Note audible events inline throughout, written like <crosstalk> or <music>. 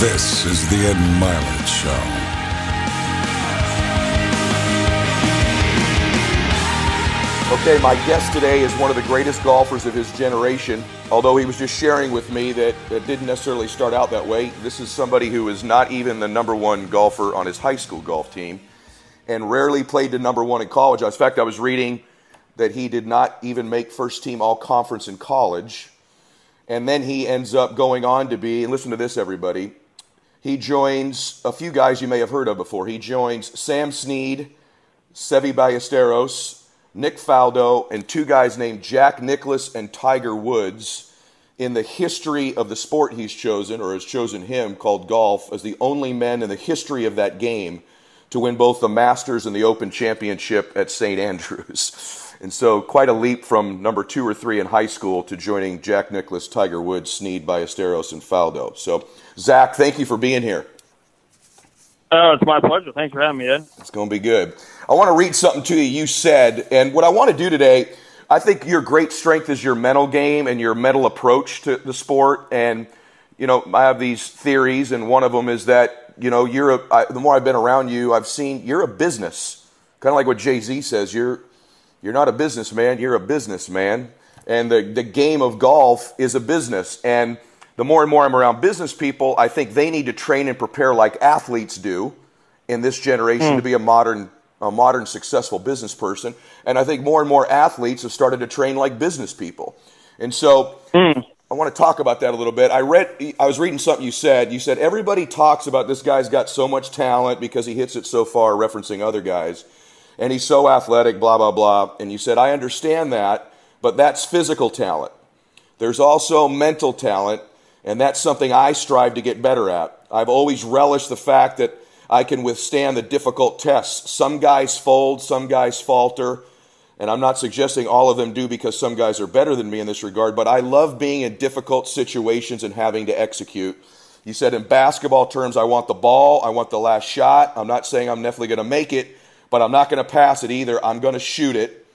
This is the Ed Mylett Show. Okay, my guest today is one of the greatest golfers of his generation. Although he was just sharing with me that it didn't necessarily start out that way. This is somebody who is not even the number one golfer on his high school golf team and rarely played to number one in college. In fact, I was reading that he did not even make first team all conference in college. And then he ends up going on to be, and listen to this, everybody, he joins a few guys you may have heard of before. He joins Sam Snead, Seve Ballesteros, Nick Faldo, and two guys named Jack Nicklaus and Tiger Woods in the history of the sport he's chosen, or has chosen him, called golf, as the only men in the history of that game to win both the Masters and the Open Championship at St. Andrews. <laughs> And so, quite a leap from number two or three in high school to joining Jack Nicklaus, Tiger Woods, Snead, Ballesteros, and Faldo. So, Zach, thank you for being here. Oh, it's my pleasure. Thanks for having me, Ed. It's going to be good. I want to read something to you you said, and what I want to do today, I think your great strength is your mental game and your mental approach to the sport. And, you know, I have these theories, and one of them is that, you know, you're a, I, the more I've been around you, I've seen you're a business. Kind of like what Jay Z says, you're you're not a businessman, you're a businessman. And the, the game of golf is a business. And the more and more I'm around business people, I think they need to train and prepare like athletes do in this generation mm. to be a modern, a modern successful business person. And I think more and more athletes have started to train like business people. And so mm. I want to talk about that a little bit. I read, I was reading something you said. You said everybody talks about this guy's got so much talent because he hits it so far, referencing other guys and he's so athletic, blah, blah, blah. And you said, I understand that, but that's physical talent. There's also mental talent, and that's something I strive to get better at. I've always relished the fact that I can withstand the difficult tests. Some guys fold, some guys falter, and I'm not suggesting all of them do because some guys are better than me in this regard, but I love being in difficult situations and having to execute. You said in basketball terms, I want the ball, I want the last shot. I'm not saying I'm definitely going to make it, but I'm not going to pass it either. I'm going to shoot it.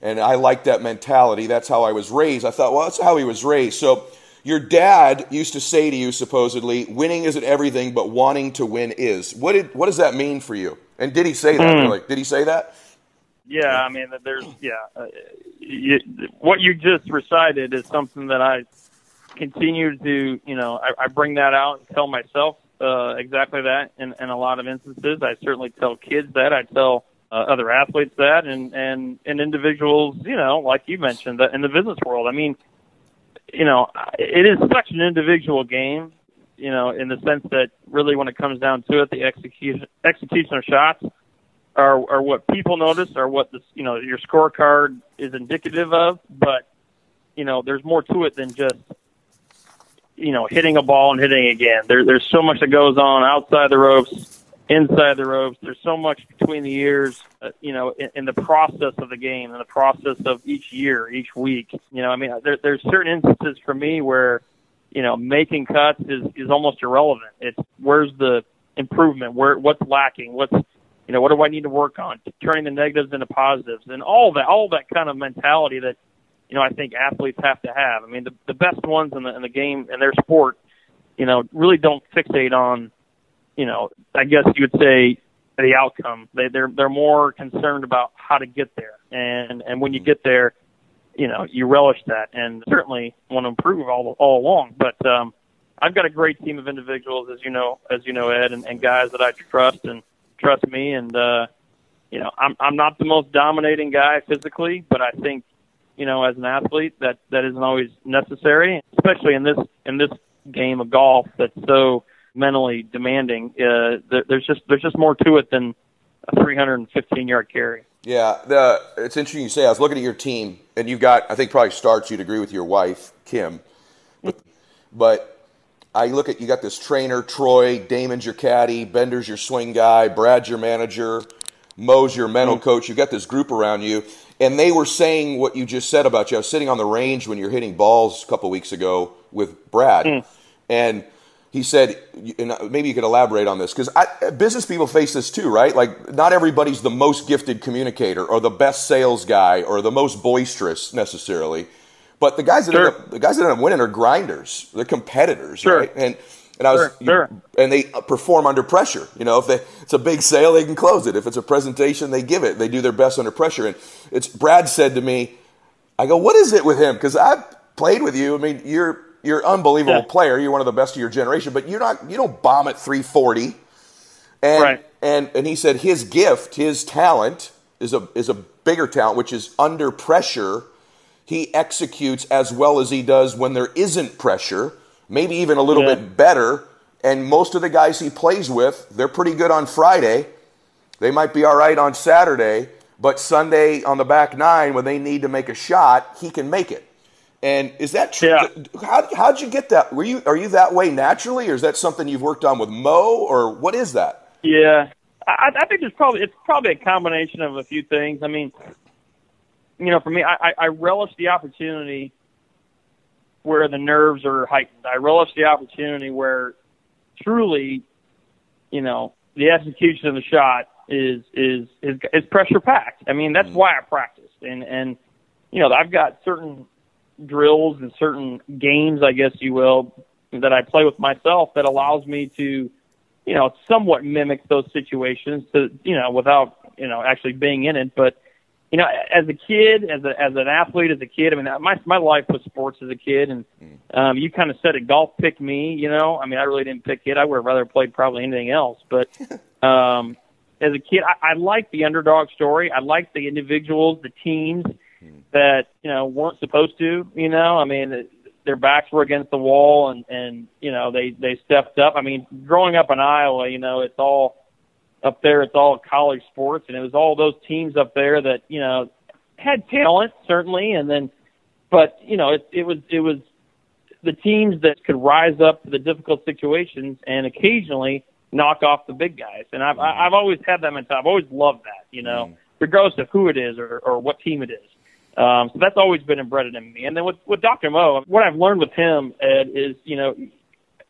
And I like that mentality. That's how I was raised. I thought, well, that's how he was raised. So your dad used to say to you, supposedly, winning isn't everything, but wanting to win is. What, did, what does that mean for you? And did he say that? Mm. Really? Did he say that? Yeah, I mean, there's, yeah. Uh, you, what you just recited is something that I continue to, you know, I, I bring that out and tell myself uh, exactly that in, in a lot of instances. I certainly tell kids that. I tell uh, other athletes that, and and and individuals, you know, like you mentioned, that in the business world. I mean, you know, it is such an individual game. You know, in the sense that really, when it comes down to it, the execution execution of shots are are what people notice, are what this you know your scorecard is indicative of. But you know, there's more to it than just you know, hitting a ball and hitting again. There, there's so much that goes on outside the ropes, inside the ropes. There's so much between the years, uh, you know, in, in the process of the game and the process of each year, each week. You know, I mean, there, there's certain instances for me where, you know, making cuts is, is almost irrelevant. It's where's the improvement, where what's lacking, what's you know, what do I need to work on? Turning the negatives into positives, and all that, all that kind of mentality that you know, I think athletes have to have. I mean, the the best ones in the in the game in their sport, you know, really don't fixate on, you know, I guess you would say the outcome. They they're they're more concerned about how to get there, and and when you get there, you know, you relish that, and certainly want to improve all all along. But um, I've got a great team of individuals, as you know, as you know, Ed, and, and guys that I trust and trust me, and uh, you know, I'm I'm not the most dominating guy physically, but I think you know, as an athlete, that that isn't always necessary, especially in this in this game of golf that's so mentally demanding. Uh, there, there's just there's just more to it than a 315 yard carry. Yeah, the, it's interesting you say. I was looking at your team, and you've got I think probably starts. You'd agree with your wife, Kim, but, but I look at you got this trainer, Troy, Damon's your caddy, Bender's your swing guy, Brad's your manager, Mo's your mental mm-hmm. coach. You've got this group around you and they were saying what you just said about you. I was sitting on the range when you're hitting balls a couple weeks ago with Brad, mm. and he said, and maybe you could elaborate on this because business people face this too, right? Like, not everybody's the most gifted communicator or the best sales guy or the most boisterous necessarily, but the guys that sure. end up, the guys that end up winning are grinders, they're competitors, sure. right? And And I was, Sure, sure. and they perform under pressure. You know, if they, it's a big sale, they can close it. If it's a presentation, they give it. They do their best under pressure. And it's Brad said to me, I go, what is it with him? Because I've played with you. I mean, you're you're an unbelievable Yeah. player. You're one of the best of your generation, but you're not. You don't bomb at 340. And Right. and and he said his gift, his talent is a is a bigger talent, which is under pressure. He executes as well as he does when there isn't pressure, maybe even a little Yeah. bit better. And most of the guys he plays with, they're pretty good on Friday. They might be all right on Saturday, but Sunday on the back nine, when they need to make a shot, he can make it. And is that true? Yeah. How, how'd you get that? Were you are you that way naturally, or is that something you've worked on with Mo, or what is that? Yeah, I, I think it's probably it's probably a combination of a few things. I mean, you know, for me, I, I- I relish the opportunity where the nerves are heightened. I relish the opportunity where truly, you know, the execution of the shot is is is, is pressure packed. I mean, that's mm. why I practiced, and and you know, I've got certain drills and certain games, I guess you will, that I play with myself that allows me to you know, somewhat mimic those situations to, you know, without, you know, actually being in it. But, you know, as a kid, as a, as an athlete, as a kid, I mean, my, my life was sports as a kid. And, um, you kind of said it, golf picked me, you know, I mean, I really didn't pick it. I would have rather played probably anything else. But, <laughs> um, as a kid, I, I liked the underdog story. I liked the individuals, the teams that, you know, weren't supposed to, you know, I mean, their backs were against the wall and and you know they they stepped up. I mean, growing up in Iowa, you know, it's all up there. It's all college sports, and it was all those teams up there that you know had talent certainly, and then but you know it it was it was the teams that could rise up to the difficult situations and occasionally knock off the big guys. And I've I- I've always had that mentality. I've always loved that, you know, mm. regardless of who it is or or what team it is. Um, so that's always been embedded in me. And then with, with Dr. Mo, what I've learned with him, Ed, is, you know,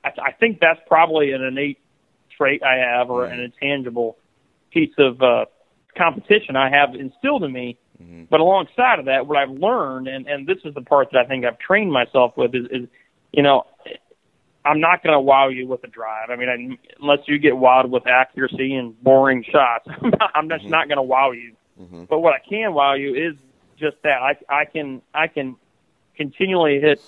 I, I think that's probably an innate trait I have or an intangible piece of uh, competition I have instilled in me. But alongside of that, what I've learned, and, and this is the part that I think I've trained myself with, is, is you know, I'm not going to wow you with a drive. I mean, I, unless you get wowed with accuracy and boring shots, <laughs> I'm just not going to wow you. But what I can wow you is just that I I can I can continually hit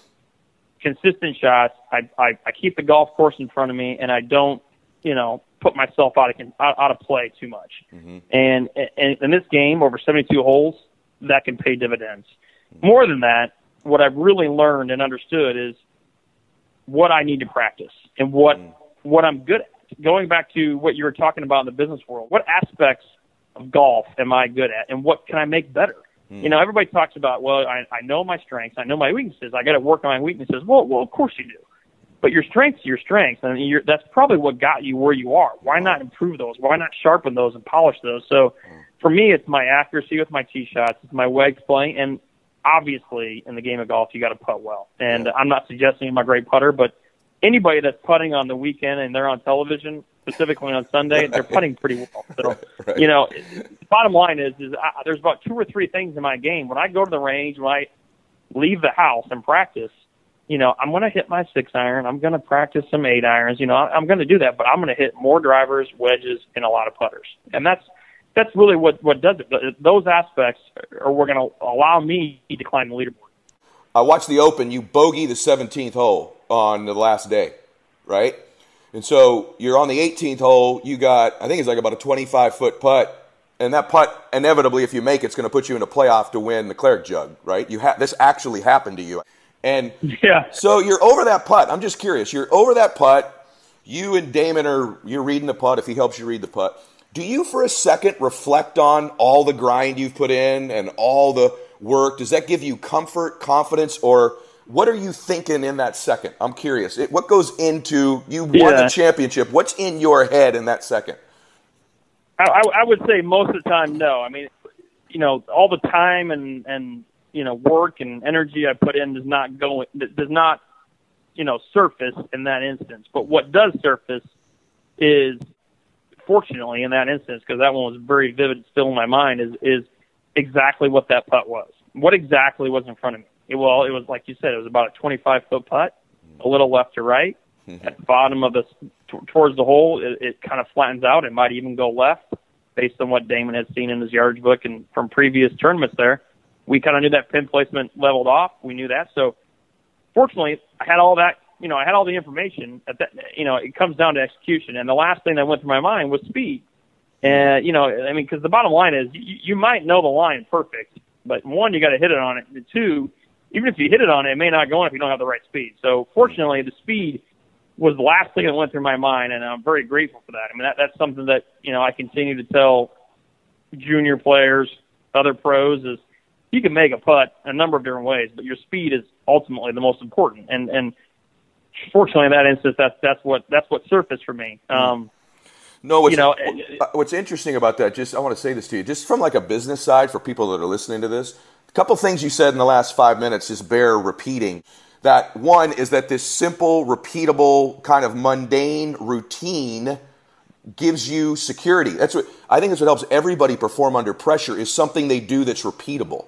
consistent shots. I I, I keep the golf course in front of me, and I don't you know put myself out of out, of play too much. Mm-hmm. And, and in this game, over 72 holes, that can pay dividends. More than that, what I've really learned and understood is what I need to practice and what mm-hmm. what I'm good at. Going back to what you were talking about in the business world, what aspects of golf am I good at, and what can I make better? Hmm. You know, everybody talks about, well, I, I know my strengths, I know my weaknesses, I got to work on my weaknesses. Well, well, of course you do. But your strengths are your strengths, and you're, that's probably what got you where you are. Why not improve those? Why not sharpen those and polish those? So, hmm. for me, it's my accuracy with my tee shots, it's my wedge playing, and obviously, in the game of golf, you got to putt well. And I'm not suggesting I'm a great putter, but anybody that's putting on the weekend and they're on television, specifically on Sunday, they're putting pretty well. So, <laughs> right. you know, the bottom line is, is I, there's about two or three things in my game. When I go to the range, when I leave the house and practice, you know, I'm going to hit my six iron. I'm going to practice some eight irons. You know, I- I'm going to do that, but I'm going to hit more drivers, wedges, and a lot of putters. And that's that's really what what does it. Those aspects are what going to allow me to climb the leaderboard. I watched the Open. You bogey the 17th hole on the last day, right? And so you're on the 18th hole. You got, I think it's like about a 25 foot putt, and that putt inevitably, if you make it, it's going to put you in a playoff to win the Claret Jug, right? You ha- this actually happened to you, and <laughs> Yeah. so you're over that putt. I'm just curious. You're over that putt. You and Damon are you're reading the putt. If he helps you read the putt, do you for a second reflect on all the grind you've put in and all the work? Does that give you comfort, confidence, or what are you thinking in that second? I'm curious. It, what goes into you won Yeah. the championship? What's in your head in that second? I, I, I would say most of the time, no. I mean, you know, all the time and and you know work and energy I put in does not go does not you know surface in that instance. But what does surface is, fortunately, in that instance, because that one was very vivid still in my mind, is is exactly what that putt was. What exactly was in front of me? It, well, it was like you said, it was about a 25 foot putt, hmm. a little left to right, <laughs> at the bottom of the t- towards the hole, it, it kind of flattens out. It might even go left, based on what Damon had seen in his yardage book and from previous tournaments. There, we kind of knew that pin placement leveled off. We knew that. So, fortunately, I had all that. You know, I had all the information. At that, you know, it comes down to execution. And the last thing that went through my mind was speed. And you know, I mean, because the bottom line is, you, you might know the line perfect, but one, you got to hit it on it. And two, even if you hit it on it, it may not go in if you don't have the right speed. So fortunately, the speed was the last thing that went through my mind, and I'm very grateful for that. I mean, that, that's something that you know I continue to tell junior players, other pros is you can make a putt a number of different ways, but your speed is ultimately the most important. And and fortunately, in that instance, that's that's what that's what surfaced for me. Um, no, what's, you know, what's interesting about that, just I want to say this to you, just from like a business side for people that are listening to this, couple things you said in the last five minutes just bear repeating. That one is that this simple, repeatable, kind of mundane routine gives you security. That's what I think that's what helps everybody perform under pressure is something they do that's repeatable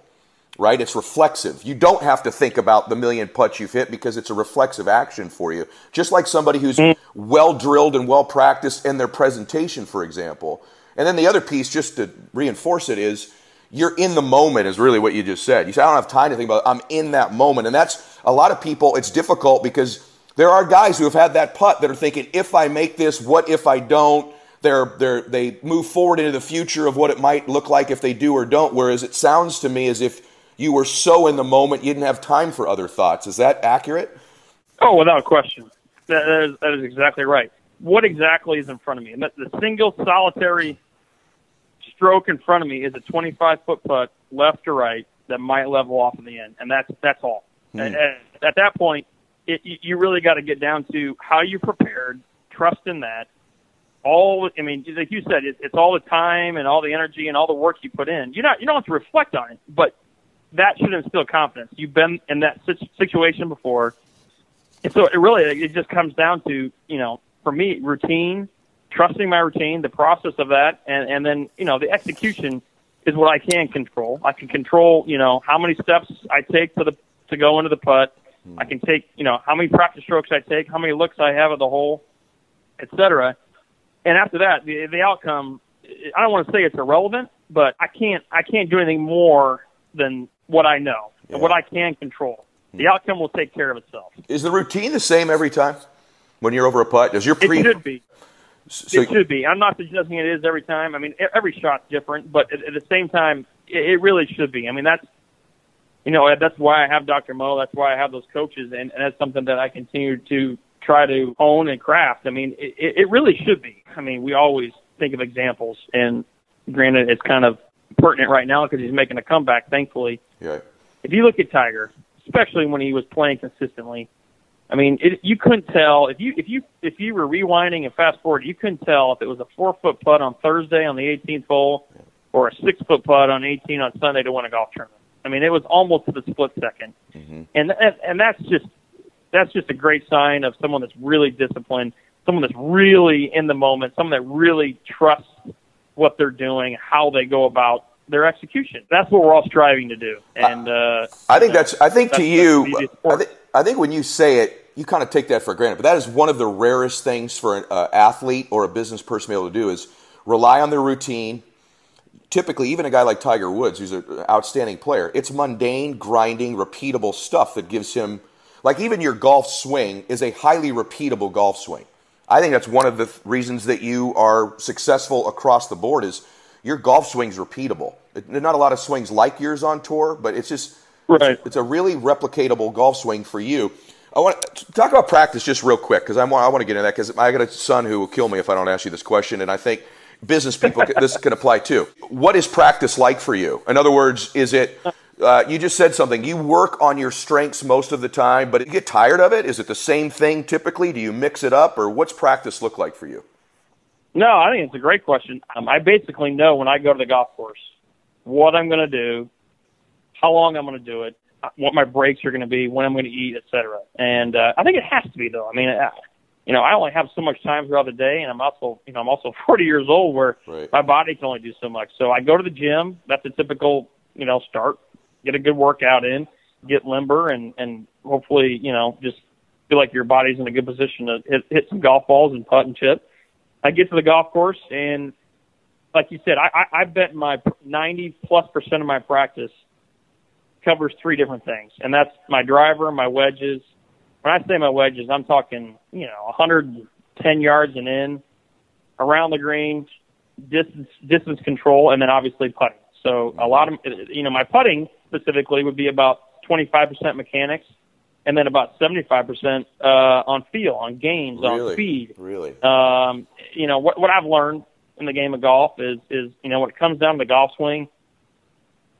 right? It's reflexive. You don't have to think about the million putts you've hit because it's a reflexive action for you. Just like somebody who's well drilled and well practiced in their presentation, for example. And then the other piece, just to reinforce it, is you're in the moment, is really what you just said. You say, I don't have time to think about it. I'm in that moment. And that's a lot of people, it's difficult because there are guys who have had that putt that are thinking, if I make this, what if I don't? They're, they're, they move forward into the future of what it might look like if they do or don't. Whereas it sounds to me as if you were so in the moment you didn't have time for other thoughts. Is that accurate? Oh, without question. that, is, that is exactly right. What exactly is in front of me? And the single solitary stroke in front of me is a 25 foot putt left or right that might level off in the end, and that's that's all. Hmm. At, at that point, it, you really got to get down to how you prepared, trust in that. All I mean, like you said, it, it's all the time and all the energy and all the work you put in. You not you don't have to reflect on it, but that should instill confidence. You've been in that situation before, and so it really it just comes down to you know for me routine, trusting my routine, the process of that, and and then you know the execution is what I can control. I can control you know how many steps I take to the to go into the putt. I can take you know how many practice strokes I take, how many looks I have at the hole, etc. And after that, the the outcome. I don't want to say it's irrelevant, but I can't I can't do anything more than what I know yeah. and what I can control. The hmm. outcome will take care of itself. Is the routine the same every time when you're over a putt? Does your pre? It should be. So it should be. I'm not suggesting it is every time. I mean, every shot's different, but at, at the same time, it, it really should be. I mean, that's you know that's why I have Dr. Mo. That's why I have those coaches, and, and that's something that I continue to try to own and craft. I mean, it, it really should be. I mean, we always think of examples, and granted, it's kind of pertinent right now because he's making a comeback, thankfully. Yeah. If you look at Tiger, especially when he was playing consistently, I mean, it, you couldn't tell if you if you if you were rewinding and fast forward, you couldn't tell if it was a four foot putt on Thursday on the 18th hole or a six foot putt on 18 on Sunday to win a golf tournament. I mean, it was almost to the split 2nd mm-hmm. and, and and that's just that's just a great sign of someone that's really disciplined, someone that's really in the moment, someone that really trusts what they're doing, how they go about their execution. That's what we're all striving to do. And uh, I think that's I think that's, to you, I, th- I think when you say it, you kind of take that for granted. But that is one of the rarest things for an uh, athlete or a business person to be able to do is rely on their routine. Typically, even a guy like Tiger Woods, who's an outstanding player, it's mundane, grinding, repeatable stuff that gives him, like even your golf swing is a highly repeatable golf swing. I think that's one of the th- reasons that you are successful across the board is your golf swing's repeatable. There's not a lot of swings like yours on tour, but it's just right. it's, a really replicatable golf swing for you. I want to talk about practice just real quick because I want I want to get into that because I got a son who will kill me if I don't ask you this question, and I think business people <laughs> this can apply too. What is practice like for you? In other words, is it uh, you just said something. You work on your strengths most of the time, but you get tired of it. Is it the same thing typically? Do you mix it up, or what's practice look like for you? No, I think it's a great question. Um, I basically know when I go to the golf course what I'm going to do, how long I'm going to do it, what my breaks are going to be, when I'm going to eat, etc. And uh, I think it has to be though. I mean, uh, you know, I only have so much time throughout the day, and I'm also, you know, I'm also <laughs> 40 years old where right. my body can only do so much. So I go to the gym. That's a typical, you know, start, get a good workout in, get limber, and and hopefully, you know, just feel like your body's in a good position to hit, hit some golf balls and putt and chip. I get to the golf course and like you said, I, I, I bet my 90 plus percent of my practice covers three different things, and that's my driver, my wedges. When I say my wedges, I'm talking, you know, 110 yards and in, around the green, distance distance control, and then obviously putting. So a lot of, you know, my putting specifically would be about 25% mechanics, and then about 75% uh, on feel, on gains, Really? on speed. Really? Um, you know what what I've learned in the game of golf is is you know when it comes down to the golf swing,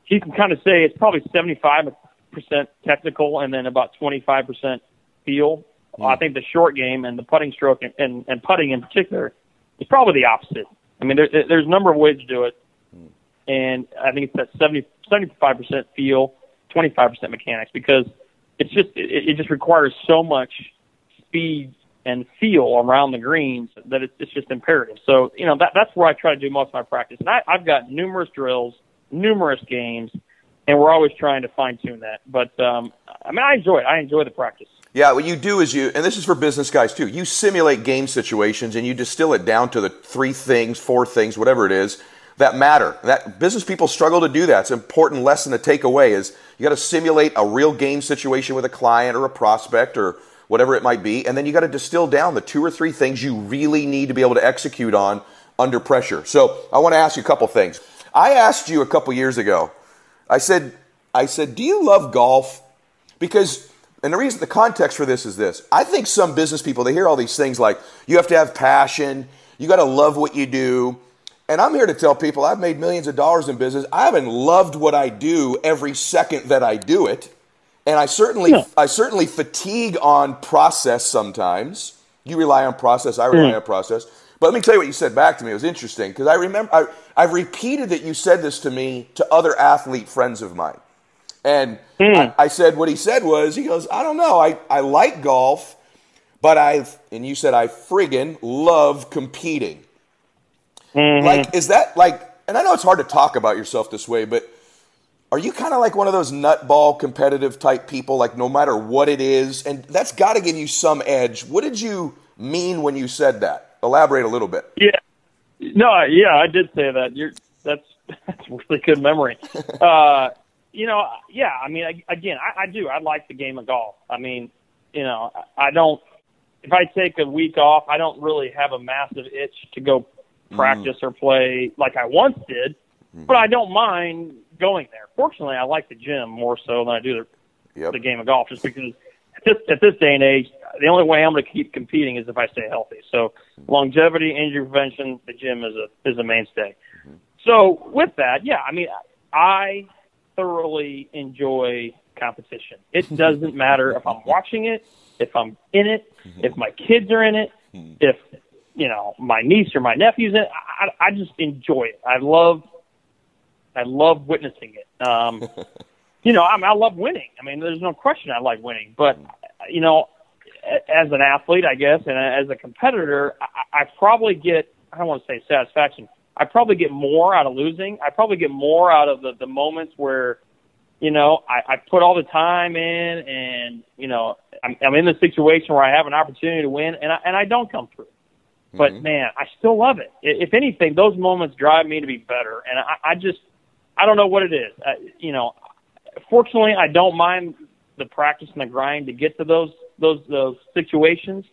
you can kind of say it's probably seventy five percent technical and then about twenty five percent feel. Hmm. I think the short game and the putting stroke and, and, and putting in particular is probably the opposite. I mean, there, there's a number of ways to do it, hmm. and I think it's that 70 75 percent feel, twenty five percent mechanics because it's just it, it just requires so much speed and feel around the greens that it's, it's just imperative. So you know that that's where I try to do most of my practice, and I, I've got numerous drills, numerous games, and we're always trying to fine tune that. But um, I mean, I enjoy it. I enjoy the practice. Yeah, what you do is you, and this is for business guys too, you simulate game situations and you distill it down to the three things, four things, whatever it is, that matter. That business people struggle to do that. It's an important lesson to take away is you got to simulate a real game situation with a client or a prospect or whatever it might be, and then you got to distill down the two or three things you really need to be able to execute on under pressure. So I want to ask you a couple things. I asked you a couple years ago. I said, I said, do you love golf? Because, and the reason, the context for this is this. I think some business people, they hear all these things like, you have to have passion, you got to love what you do. And I'm here to tell people I've made millions of dollars in business. I haven't loved what I do every second that I do it. And I certainly, Yeah. I certainly fatigue on process sometimes. You rely on process, I rely mm. on process. But let me tell you what you said back to me. It was interesting because I remember I, I've repeated that you said this to me to other athlete friends of mine. And hmm. I, I said, what he said was, he goes, I don't know. I, I like golf, but I, and you said, I friggin' love competing. Mm-hmm. Like, is that like, and I know it's hard to talk about yourself this way, but are you kind of like one of those nutball competitive type people, like no matter what it is? And that's got to give you some edge. What did you mean when you said that? Elaborate a little bit. Yeah. No, yeah, I did say that. You're that's <laughs> that's really good memory. <laughs> uh, you know, yeah. I mean, I, again, I, I do. I like the game of golf. I mean, you know, I I don't. If I take a week off, I don't really have a massive itch to go practice or play like I once did. But I don't mind going there. Fortunately, I like the gym more so than I do the Yep. the game of golf, just because at this, at this day and age, the only way I'm going to keep competing is if I stay healthy. So mm-hmm. longevity, injury prevention, the gym is a is a mainstay. Mm-hmm. So with that, yeah, I mean, I thoroughly enjoy competition. It <laughs> doesn't matter if I'm watching it, if I'm in it, mm-hmm. if my kids are in it, if you know my niece or my nephew's in it. I, I just enjoy it. I love, I love witnessing it. Um, <laughs> you know, I, mean, I love winning. I mean, there's no question I like winning. But mm. you know, as an athlete, I guess, and as a competitor, I, I probably get I don't want to say satisfaction. I probably get more out of losing. I probably get more out of the, the moments where, you know, I, I put all the time in, and you know, I'm, I'm in the situation where I have an opportunity to win, and I, and I don't come through. But mm-hmm. man, I still love it. If anything, those moments drive me to be better, and I, I just, I don't know what it is. I, you know, fortunately, I don't mind the practice and the grind to get to those those those situations.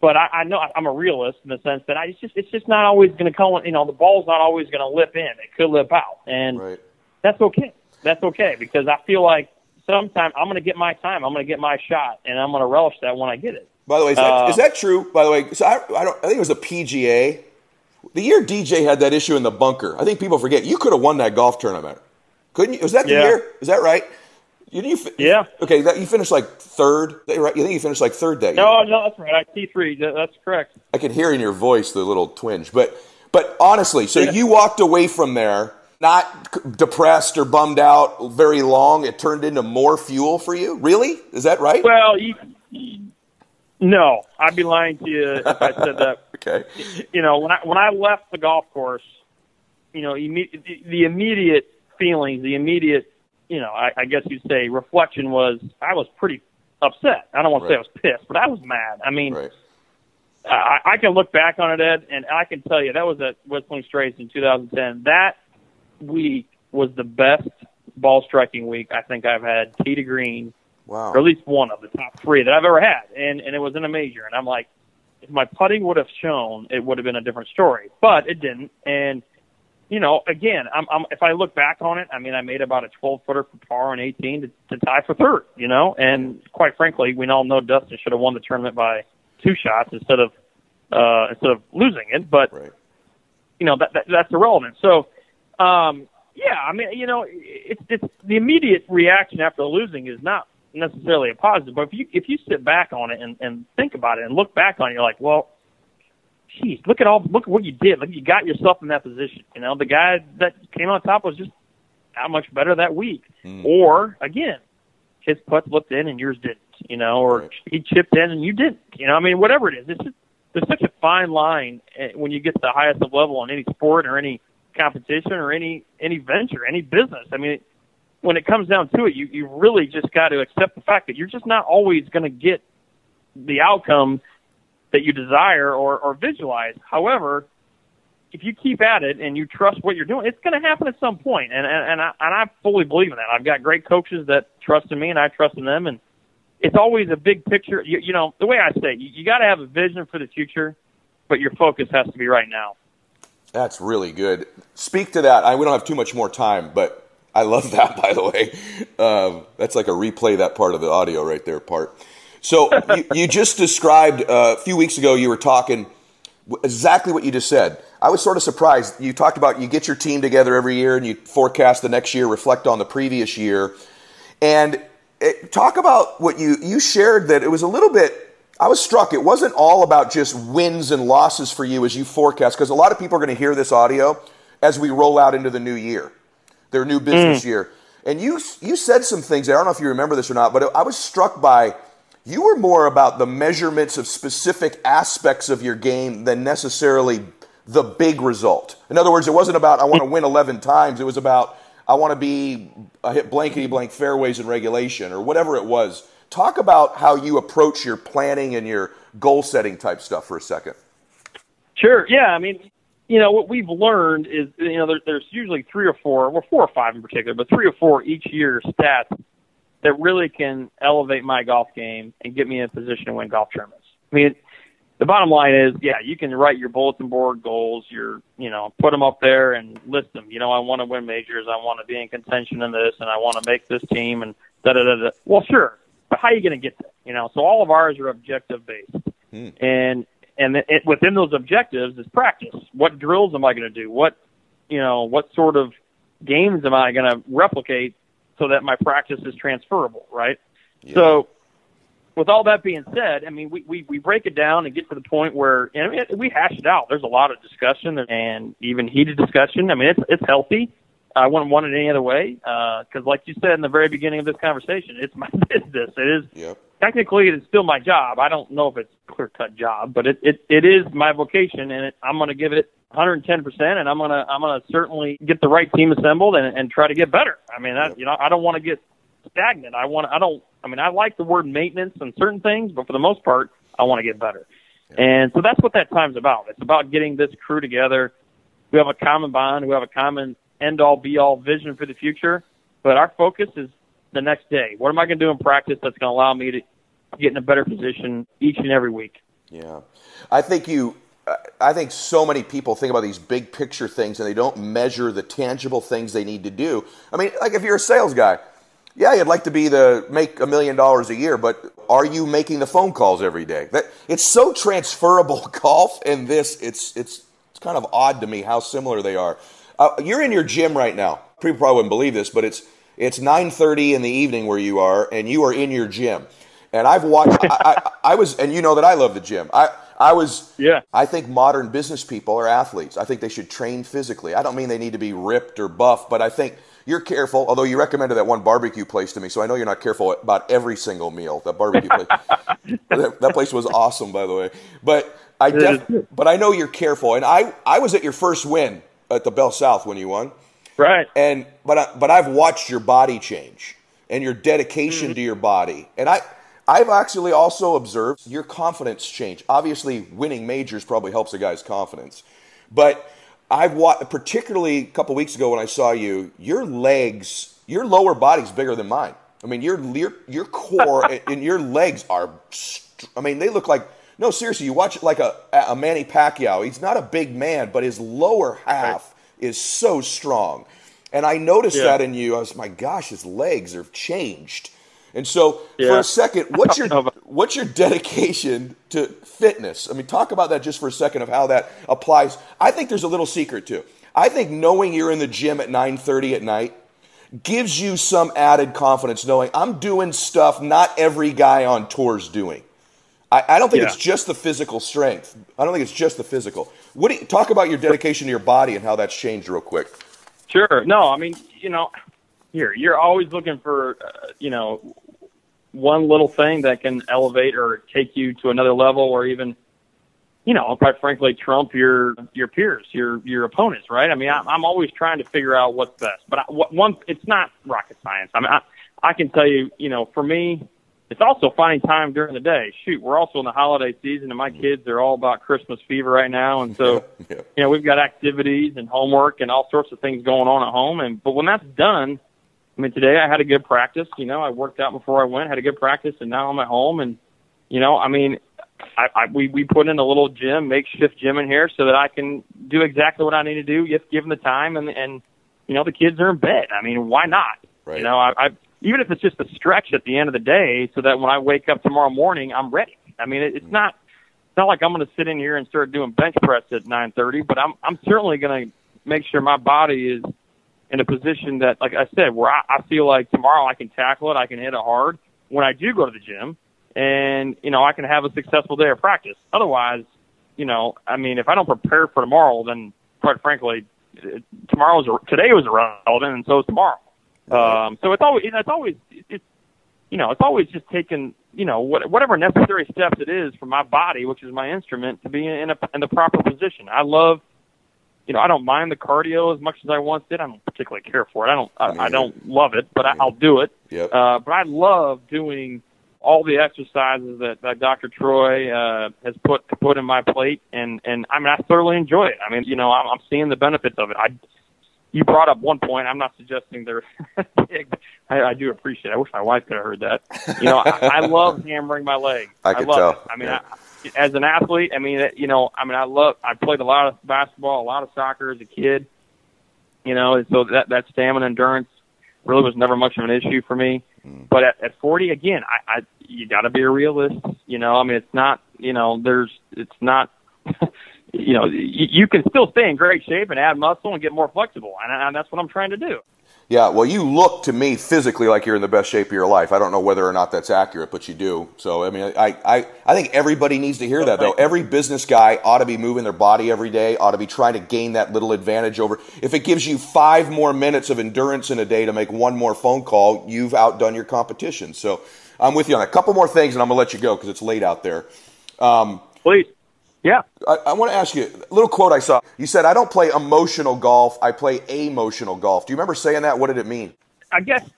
But I, I know I'm a realist in the sense that I it's just it's just not always going to come. You know, the ball's not always going to lip in. It could lip out, and Right. that's okay. That's okay because I feel like sometime I'm going to get my time. I'm going to get my shot, and I'm going to relish that when I get it. By the way, is that, Uh, is that true? By the way, so I, I don't. I think it was the PGA. The year DJ had that issue in the bunker. I think people forget you could have won that golf tournament, couldn't you? Was that the Yeah. year? Is that right? You, you, Yeah. Okay, that, you finished like third. Right? You think you finished like third day? No, no, that's right. I T three. That's correct. I could hear in your voice the little twinge. But but honestly, so Yeah. you walked away from there not c- depressed or bummed out very long. It turned into more fuel for you. Really? Is that right? Well, you, you, no, I'd be lying to you if I said that. <laughs> okay. You know, when I when I left the golf course, you know, imme- the, the immediate feelings, the immediate, you know, I, I guess you'd say reflection was I was pretty upset. I don't want to say I was pissed, but I was mad. I mean, Right. I, I can look back on it, Ed, and I can tell you that was at Whistling Straits in 2010. That week was the best ball striking week I think I've had tee to green, Wow. or at least one of the top three that I've ever had, and and it was in a major. And I'm like, if my putting would have shown, it would have been a different story, but it didn't. And you know, again, I'm, I'm if I look back on it, I mean, I made about a 12 footer for par and 18 to, to tie for third. You know, and quite frankly, we all know Dustin should have won the tournament by two shots instead of uh, instead of losing it. But Right. you know that, that that's irrelevant. So, um, yeah, I mean, you know, it's it's the immediate reaction after losing is not necessarily a positive. But if you if you sit back on it and and think about it and look back on it, you're like, well, geez, look at all look at what you did. Look, you got yourself in that position. You know, the guy that came on top was just how much better that week. Or again, his putts looked in and yours didn't. You know, or Right. he chipped in and you didn't. You know, I mean, whatever it is, it's just there's such a fine line eh, when you get to the highest of level in any sport or any competition or any any venture, any business. I mean, when it comes down to it, you you really just got to accept the fact that you're just not always going to get the outcome that you desire or or visualize. However, if you keep at it and you trust what you're doing, it's going to happen at some point. And and and I, and I fully believe in that. I've got great coaches that trust in me, and I trust in them. And it's always a big picture. You, you know, the way I say, it, you, you got to have a vision for the future, but your focus has to be right now. That's really good. Speak to that. I, we don't have too much more time, but I love that, <laughs> by the way. Um, that's like a replay that part of the audio right there, part. So you, you just described uh, a few weeks ago, you were talking exactly what you just said. I was sort of surprised. You talked about you get your team together every year and you forecast the next year, reflect on the previous year. And it, talk about what you, you shared that it was a little bit I was struck. It wasn't all about just wins and losses for you as you forecast, because a lot of people are going to hear this audio as we roll out into the new year, their new business year. And you you said some things. I don't know if you remember this or not, but I was struck by you were more about the measurements of specific aspects of your game than necessarily the big result. In other words, it wasn't about I want to win 11 times. It was about I want to be I hit blankety blank fairways in regulation or whatever it was. Talk about how you approach your planning and your goal setting type stuff for a second. Sure. Yeah. I mean, you know, what we've learned is, you know, there, there's usually three or four, well, four or five in particular, but three or four each year stats that really can elevate my golf game and get me in a position to win golf tournaments. I mean, the bottom line is, yeah, you can write your bulletin board goals, your, you know, put them up there and list them. You know, I want to win majors, I want to be in contention in this, and I want to make this team, and da da da da. Well, sure, but how are you going to get there? You know, so all of ours are objective based, hmm. and and it, within those objectives is practice. What drills am I going to do? What, you know, what sort of games am I going to replicate so that my practice is transferable, right? So, with all that being said, I mean, we, we, we break it down and get to the point where, and I mean, we hash it out. There's a lot of discussion and even heated discussion. I mean, it's, it's healthy. I wouldn't want it any other way. Uh 'cause cause like you said in the very beginning of this conversation, it's my <laughs> business. It is, Yep. Technically it is still my job. I don't know if it's a clear cut job, but it, it, it is my vocation and it, I'm going to give it 110% and I'm going to, I'm going to certainly get the right team assembled and, and try to get better. I mean, that, you know, I don't want to get stagnant. I want, I don't, I mean, I like the word maintenance and certain things, but for the most part, I want to get better. And so that's what that time's about. It's about getting this crew together. We have a common bond. We have a common end all be all vision for the future. But our focus is the next day. What am I going to do in practice that's going to allow me to get in a better position each and every week? Yeah, I think you. I think so many people think about these big picture things and they don't measure the tangible things they need to do. I mean, like if you're a sales guy, yeah, you'd like to be the make a million dollars a year, but are you making the phone calls every day? That it's so transferable <laughs> golf and this. It's it's it's kind of odd to me how similar they are. Uh, you're in your gym right now. People probably wouldn't believe this, but it's it's 9:30 in the evening where you are, and you are in your gym. And I've watched. I, I, I was, and you know that I love the gym. I I was. Yeah. I think modern business people are athletes. I think they should train physically. I don't mean they need to be ripped or buff, but I think you're careful. Although you recommended that one barbecue place to me, so I know you're not careful about every single meal. That barbecue place. <laughs> that, that place was awesome, by the way. But I def- but I know you're careful, and I I was at your first win at the BellSouth when you won. Right. And but I, but I've watched your body change and your dedication Mm-hmm. to your body, and I I've actually also observed your confidence change. Obviously, winning majors probably helps a guy's confidence, but I've watched, particularly a couple weeks ago when I saw you, your legs, your lower body's bigger than mine. I mean, your your your core <laughs> and your legs are. I mean, they look like no, seriously. You watch it like a a Manny Pacquiao. He's not a big man, but his lower half right. is so strong. And I noticed yeah. that in you. I was, my gosh, his legs have changed. And so, yeah. for a second, what's your <laughs> what's your dedication to fitness? I mean, talk about that just for a second of how that applies. I think there's a little secret too. I think knowing you're in the gym at 9:30 at night gives you some added confidence, knowing I'm doing stuff not every guy on tour's doing. I, I don't think yeah. it's just the physical strength. I don't think it's just the physical. What do you, talk about your dedication to your body and how that's changed real quick? Sure. No, I mean, you know, here you're always looking for, uh, you know, one little thing that can elevate or take you to another level, or even, you know, quite frankly, trump your your peers, your your opponents, right? I mean, I, I'm always trying to figure out what's best, but I, what, one, it's not rocket science. I mean, I, I can tell you, you know, for me, it's also finding time during the day. Shoot, we're also in the holiday season, and my kids are all about Christmas fever right now, and so yeah, <laughs> yeah. you know we've got activities and homework and all sorts of things going on at home. And but when that's done, I mean, today I had a good practice. You know, I worked out before I went, had a good practice, and now I'm at home. And you know, I mean, I, I we we put in a little gym, makeshift gym in here, so that I can do exactly what I need to do, if given the time. And and you know, the kids are in bed. I mean, why not? Right. You know, I, I even if it's just a stretch at the end of the day, so that when I wake up tomorrow morning, I'm ready. I mean, it, it's mm-hmm. not it's not like I'm going to sit in here and start doing bench press at 9:30, but I'm I'm certainly going to make sure my body is in a position that, like I said, where I, I feel like tomorrow I can tackle it, I can hit it hard when I do go to the gym, and you know I can have a successful day of practice. Otherwise, you know, I mean, if I don't prepare for tomorrow, then quite frankly, tomorrow's today was irrelevant, and so is tomorrow. Um, so it's always, it's always, it's, you know, it's always just taking, you know, what, whatever necessary steps it is for my body, which is my instrument, to be in a, in the proper position. I love, you know, I don't mind the cardio as much as I once did. I don't particularly care for it. I don't, I, I don't love it, but I, I'll do it. Yep. Uh, but I love doing all the exercises that, that Dr. Troy uh, has put put in my plate, and and I mean I thoroughly enjoy it. I mean, you know, I'm, I'm seeing the benefits of it. I you brought up one point. I'm not suggesting they're <laughs> big. I, I do appreciate. it. I wish my wife could have heard that. You know, I, I love hammering my leg. <laughs> I could love tell. It. I mean, yeah. I, as an athlete, I mean, you know, I mean, I love. I played a lot of basketball, a lot of soccer as a kid. You know, and so that that stamina endurance really was never much of an issue for me. Mm. But at, at 40, again, I, I you got to be a realist. You know, I mean, it's not. You know, there's. It's not. <laughs> you know, you, you can still stay in great shape and add muscle and get more flexible, and, and that's what I'm trying to do. Yeah, well, you look to me physically like you're in the best shape of your life. I don't know whether or not that's accurate, but you do. So, I mean, I, I, I think everybody needs to hear that, though. Every business guy ought to be moving their body every day, ought to be trying to gain that little advantage over. If it gives you five more minutes of endurance in a day to make one more phone call, you've outdone your competition. So, I'm with you on a couple more things, and I'm going to let you go because it's late out there. Um, Please. Yeah. I, I want to ask you a little quote I saw. You said, I don't play emotional golf, I play emotional golf. Do you remember saying that? What did it mean? I guess,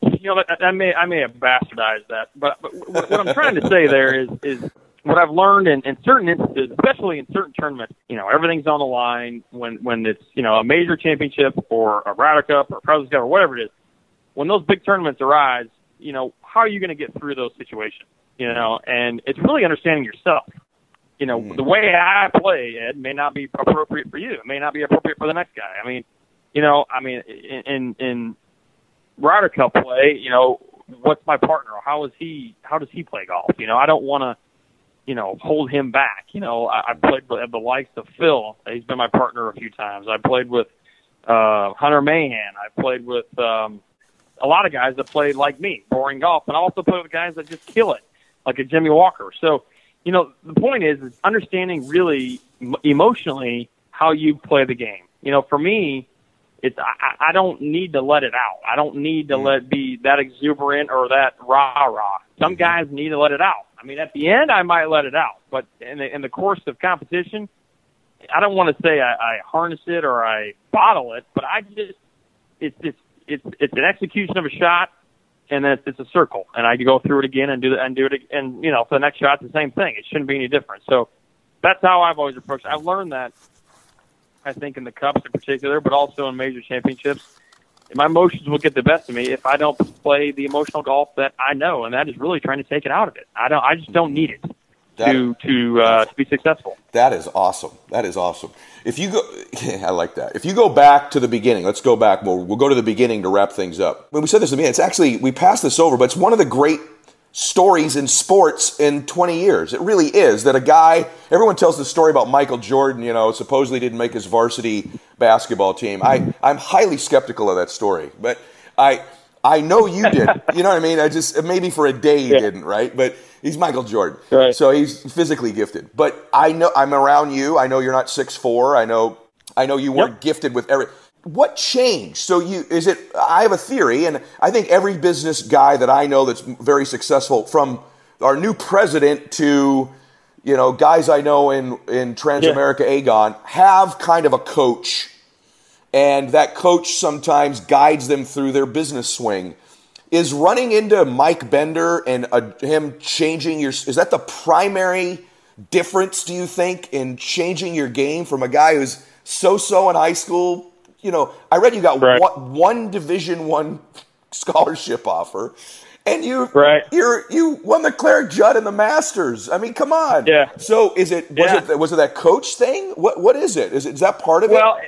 you know, I may, I may have bastardized that, but, but what, what I'm trying to say there is, is what I've learned in, in certain instances, especially in certain tournaments, you know, everything's on the line when, when it's, you know, a major championship or a Ryder Cup or a President's Cup or whatever it is. When those big tournaments arise, you know, how are you going to get through those situations? You know, and it's really understanding yourself you know, mm. the way I play, Ed, may not be appropriate for you. It may not be appropriate for the next guy. I mean, you know, I mean, in in Ryder Cup play, you know, what's my partner? How is he? How does he play golf? You know, I don't want to, you know, hold him back. You know, I, I played with the likes of Phil. He's been my partner a few times. I played with uh, Hunter Mahan. I played with um, a lot of guys that played like me, boring golf, and I also played with guys that just kill it, like a Jimmy Walker. So you know, the point is, is understanding really emotionally how you play the game. You know, for me, it's I, I don't need to let it out. I don't need to mm-hmm. let be that exuberant or that rah rah. Some mm-hmm. guys need to let it out. I mean, at the end, I might let it out, but in the in the course of competition, I don't want to say I, I harness it or I bottle it, but I just it's it's it's it's an execution of a shot and then it's, it's a circle, and I go through it again and do it and do it, and you know, for the next shot, the same thing. It shouldn't be any different. So that's how I've always approached. it. I've learned that, I think, in the cups in particular, but also in major championships. My emotions will get the best of me if I don't play the emotional golf that I know, and that is really trying to take it out of it. I don't. I just don't need it That- to to uh, to be successful. That is awesome. That is awesome. If you go, <laughs> I like that. If you go back to the beginning, let's go back. We'll, we'll go to the beginning to wrap things up. When we said this to me, it's actually we passed this over, but it's one of the great stories in sports in 20 years. It really is that a guy. Everyone tells the story about Michael Jordan. You know, supposedly didn't make his varsity basketball team. I I'm highly skeptical of that story, but I. I know you did. You know what I mean? I just maybe for a day he Yeah. didn't, right? But he's Michael Jordan, Right. so he's physically gifted. But I know I'm around you. I know you're not six four. I know I know you weren't Yep. gifted with every. What changed? So you is it? I have a theory, and I think every business guy that I know that's very successful, from our new president to you know guys I know in in Transamerica Aegon, have kind of a coach, and that coach sometimes guides them through their business swing. Is running into Mike Bender and uh, him changing your is that the primary difference? Do you think in changing your game from a guy who's so-so in high school? You know, I read you got Right. one, one Division One <laughs> scholarship offer, and you Right. you're you won the Claret Jug and the Masters. I mean, come on. Yeah. So is it was Yeah. it was it that coach thing? What what is it? Is it is that part of it? Well,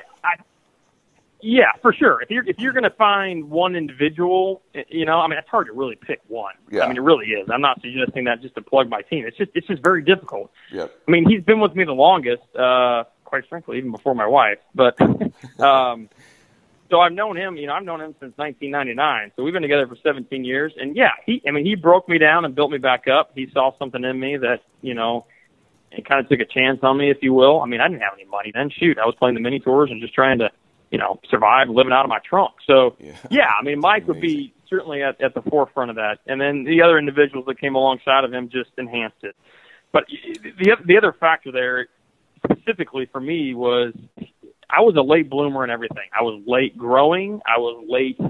yeah, for sure. If you're if you're going to find one individual, you know, I mean, it's hard to really pick one. Yeah. I mean, it really is. I'm not suggesting that just to plug my team. It's just it's just very difficult. Yeah. I mean, he's been with me the longest, uh, quite frankly, even before my wife. But <laughs> um, so I've known him. You know, I've known him since 1999. So we've been together for 17 years. And yeah, he. I mean, he broke me down and built me back up. He saw something in me that you know. And kind of took a chance on me, if you will. I mean, I didn't have any money then. Shoot, I was playing the mini tours and just trying to, you know, survive living out of my trunk. So, Yeah. <laughs> yeah, I mean, Mike would be certainly at, at the forefront of that. And then the other individuals that came alongside of him just enhanced it. But the the other factor there, specifically for me, was I was a late bloomer in everything. I was late growing. I was late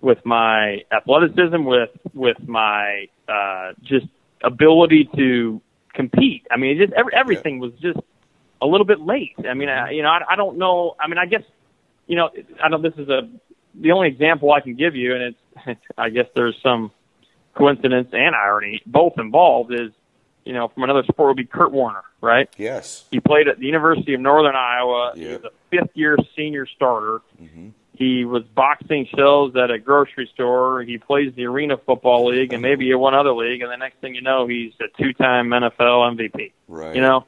with my athleticism, with with my uh, just ability to compete. I mean, it just every, everything was just a little bit late. I mean, I, you know, I, I don't know. I mean, I guess you know, I know this is a the only example I can give you, and it's <laughs> I guess there's some coincidence and irony both involved. Is you know, from another sport would be Kurt Warner, right? Yes. He played at the University of Northern Iowa. He was a fifth year senior starter. Mm-hmm. He was boxing shelves at a grocery store. He plays the Arena Football League and maybe one other league. And the next thing you know, he's a two time NFL MVP. Right. You know.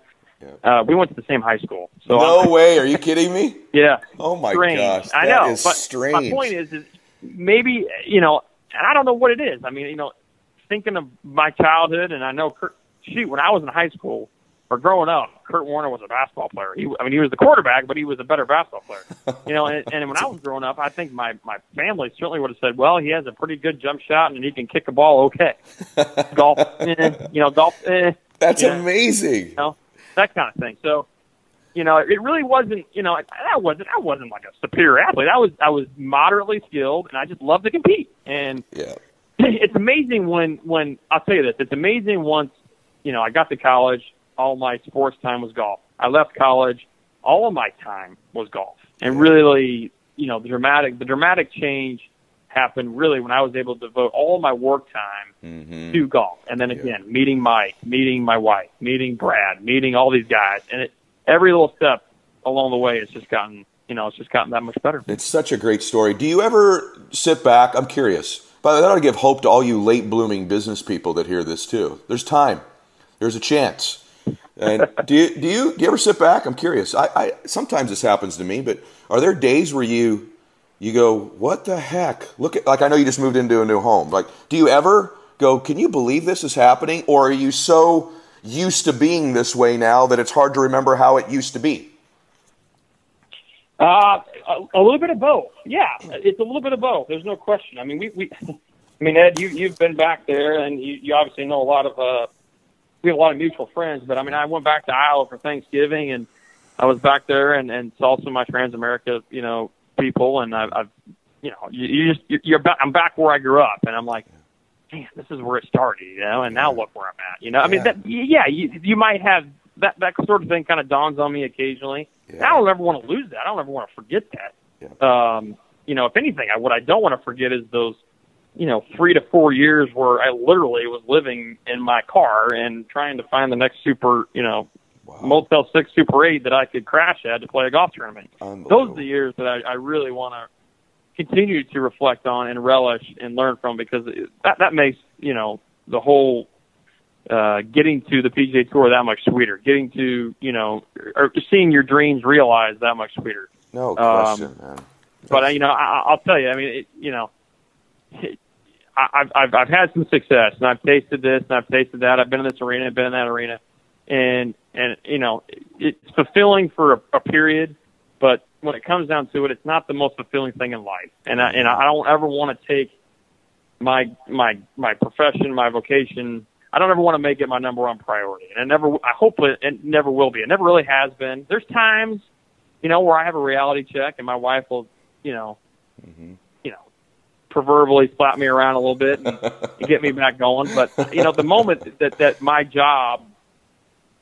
Uh, we went to the same high school. So no I'm- way. Are you kidding me? <laughs> yeah. Oh my strange. gosh. I know, but strange. my point is, is maybe you know, and I don't know what it is. I mean, you know, thinking of my childhood, and I know Kurt. Shoot, when I was in high school or growing up, Kurt Warner was a basketball player. He, I mean, he was the quarterback, but he was a better basketball player. <laughs> You know, and, and when I was growing up, I think my my family certainly would have said, "Well, he has a pretty good jump shot, and he can kick a ball okay." <laughs> golf, eh, you know, golf, eh, That's amazing. know, that kind of thing. So, you know, it really wasn't, you know, I wasn't, I wasn't like a superior athlete. I was, I was moderately skilled, and I just loved to compete. And Yeah. <clears throat> it's amazing when, when I'll tell you this, it's amazing once, you know, I got to college, all my sports time was golf. I left college, all of my time was golf, and really, you know, the dramatic, the dramatic change happened really when I was able to devote all my work time Mm-hmm. to golf. And then again, meeting Mike, meeting my wife, meeting Brad, meeting all these guys, and it, every little step along the way, it's just gotten, you know, it's just gotten that much better. It's such a great story. Do you ever sit back? I'm curious. But that ought to give hope to all you late blooming business people that hear this too. There's time. There's a chance. And <laughs> do you do you do you ever sit back? I'm curious. I, I sometimes this happens to me, but are there days where you you go, what the heck? Look at like I know you just moved into a new home. Like, do you ever go, can you believe this is happening? Or are you so used to being this way now that it's hard to remember how it used to be? Uh, a, a little bit of both. Yeah, it's a little bit of both. There's no question. I mean, we, we <laughs> I mean, Ed, you, you've been back there and you, you obviously know a lot of, uh, we have a lot of mutual friends, but I mean, I went back to Iowa for Thanksgiving and I was back there and, and saw some of my friends, Transamerica, you know, people and I've, I've you know, you, you just, you're back, I'm back where I grew up and I'm like, man, this is where it started, you know, and now look where I'm at, you know. I mean, that, yeah, you, you might have that that sort of thing kind of dawns on me occasionally. Yeah. I don't ever want to lose that. I don't ever want to forget that. Yeah. Um, you know, if anything, I, what I don't want to forget is those, you know, three to four years where I literally was living in my car and trying to find the next super, you know, Wow. Motel Six Super Eight that I could crash at to play a golf tournament. Those are the years that I, I really want to continue to reflect on and relish and learn from because it- that that makes you know the whole uh, getting to the PGA Tour that much sweeter. Getting to you know or seeing your dreams realized that much sweeter. No question, man. But uh, you know, I, I'll tell you. I mean, it, you know, it, I, I've I've I've had some success, and I've tasted this, and I've tasted that. I've been in this arena, I've been in that arena, and and you know, it's fulfilling for a, a period, but when it comes down to it, it's not the most fulfilling thing in life. And I and I don't ever want to take my my my profession, my vocation. I don't ever want to make it my number one priority, and I never. I hope it, it never will be. It never really has been. There's times, you know, where I have a reality check, and my wife will, you know, mm-hmm. you know, proverbially slap me around a little bit and, and get me back going. But you know, the moment that that my job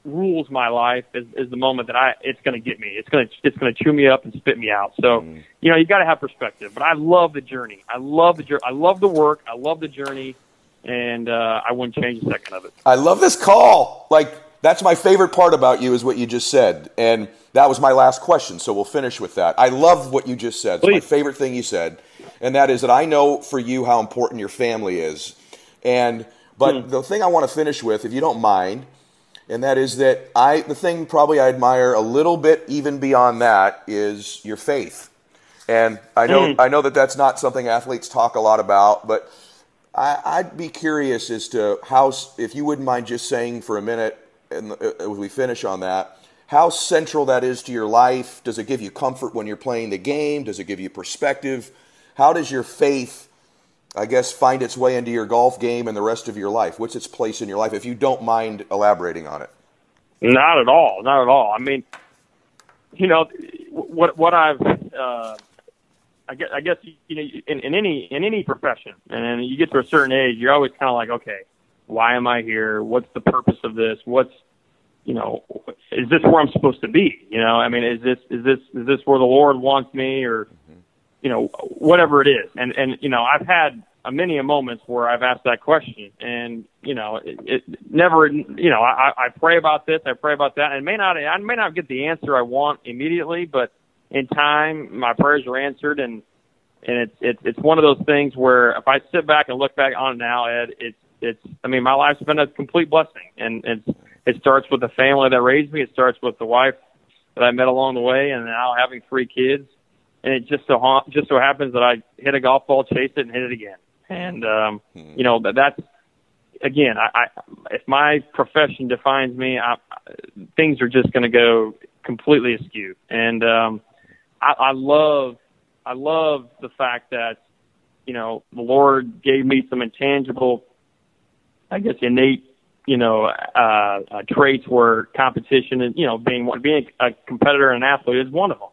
rules my life is, is the moment that I it's going to get me. It's going to it's going to chew me up and spit me out. So you know, you got to have perspective. But I love the journey. I love the journey. I love the work. I love the journey, and uh, I wouldn't change a second of it. I love this call. Like that's my favorite part about you is what you just said, and that was my last question. So we'll finish with that. I love what you just said. It's my favorite thing you said, and that is that I know for you how important your family is, and but the thing I want to finish with, if you don't mind, and that is that I the thing probably I admire a little bit even beyond that is your faith. And I know I know that that's not something athletes talk a lot about, but I, I'd be curious as to how, if you wouldn't mind just saying for a minute, and uh, as we finish on that, how central that is to your life. Does it give you comfort when you're playing the game? Does it give you perspective? How does your faith, I guess, find its way into your golf game and the rest of your life? What's its place in your life? If you don't mind elaborating on it. Not at all. Not at all. I mean, you know, what what I've, uh, I guess, I guess you know, in, in any in any profession, and you get to a certain age, you're always kind of like, okay, why am I here? What's the purpose of this? What's you know, is this where I'm supposed to be? You know, I mean, is this is this is this where the Lord wants me, or you know, whatever it is? And and you know, I've had a many a moments where I've asked that question, and you know, it, it never, you know, I, I pray about this, I pray about that, and may not, I may not get the answer I want immediately, but in time, my prayers are answered, and and it's it's it's one of those things where if I sit back and look back on it now, Ed, it's it's, I mean, my life's been a complete blessing, and it's it starts with the family that raised me, it starts with the wife that I met along the way, and now having three kids and it just so ha- just so happens that I hit a golf ball, chased it, and hit it again. And um, you know that that's again, I, I if my profession defines me, I, things are just going to go completely askew. And um, I, I love I love the fact that you know the Lord gave me some intangible, I guess, innate you know uh, uh, traits where competition and you know being one being a competitor and an athlete is one of them.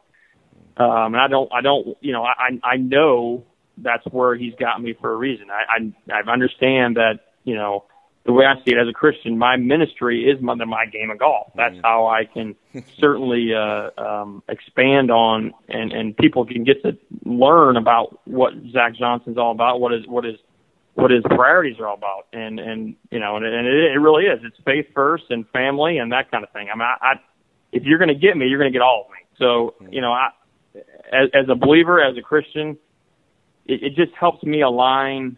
Um, and I don't, I don't, you know, I, I know that's where he's got me for a reason. I, I, I understand that, you know, the way I see it as a Christian, my ministry is my, my game of golf. That's how I can <laughs> certainly, uh, um, expand on and, and people can get to learn about what Zach Johnson's all about, what is, what is, what his priorities are all about. And, and, you know, and, and it, it really is. It's faith first and family and that kind of thing. I mean, I, I if you're going to get me, you're going to get all of me. So, you know, I, as, as a believer, as a Christian, it, it just helps me align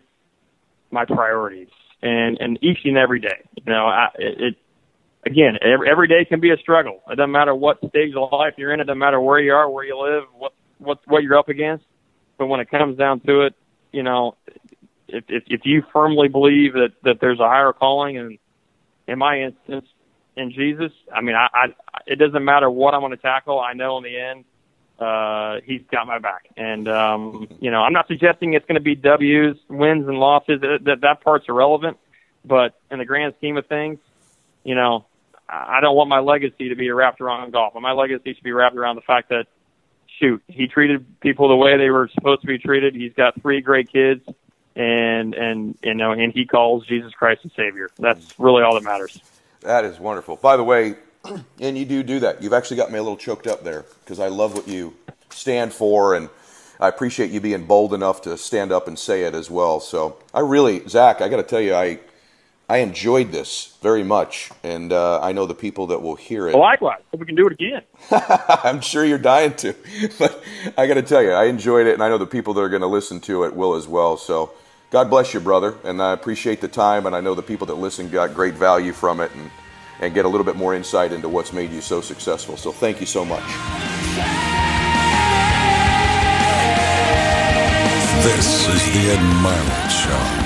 my priorities and and each and every day. You know, I, it, again every, every day can be a struggle. It doesn't matter what stage of life you're in. It doesn't matter where you are, where you live, what what what you're up against. But when it comes down to it, you know, if if, if you firmly believe that that there's a higher calling, and in my instance, in Jesus, I mean, I, I it doesn't matter what I'm going to tackle. I know in the end uh, he's got my back. And, um, you know, I'm not suggesting it's going to be W's, wins and losses. That, that, that part's irrelevant. But in the grand scheme of things, you know, I don't want my legacy to be wrapped around golf. My legacy should be wrapped around the fact that, shoot, he treated people the way they were supposed to be treated. He's got three great kids, and and you know, and he calls Jesus Christ the Savior. That's really all that matters. That is wonderful. By the way, <clears throat> and you do do that. You've actually got me a little choked up there because I love what you stand for, and I appreciate you being bold enough to stand up and say it as well. So I really, Zach, I got to tell you, I I enjoyed this very much, and uh, I know the people that will hear it. Well, likewise, hope we can do it again. <laughs> I'm sure you're dying to, <laughs> but I got to tell you, I enjoyed it, and I know the people that are going to listen to it will as well. So, God bless you, brother, and I appreciate the time, and I know the people that listen got great value from it, and and get a little bit more insight into what's made you so successful. So, thank you so much. This is the Ed Mylett Show.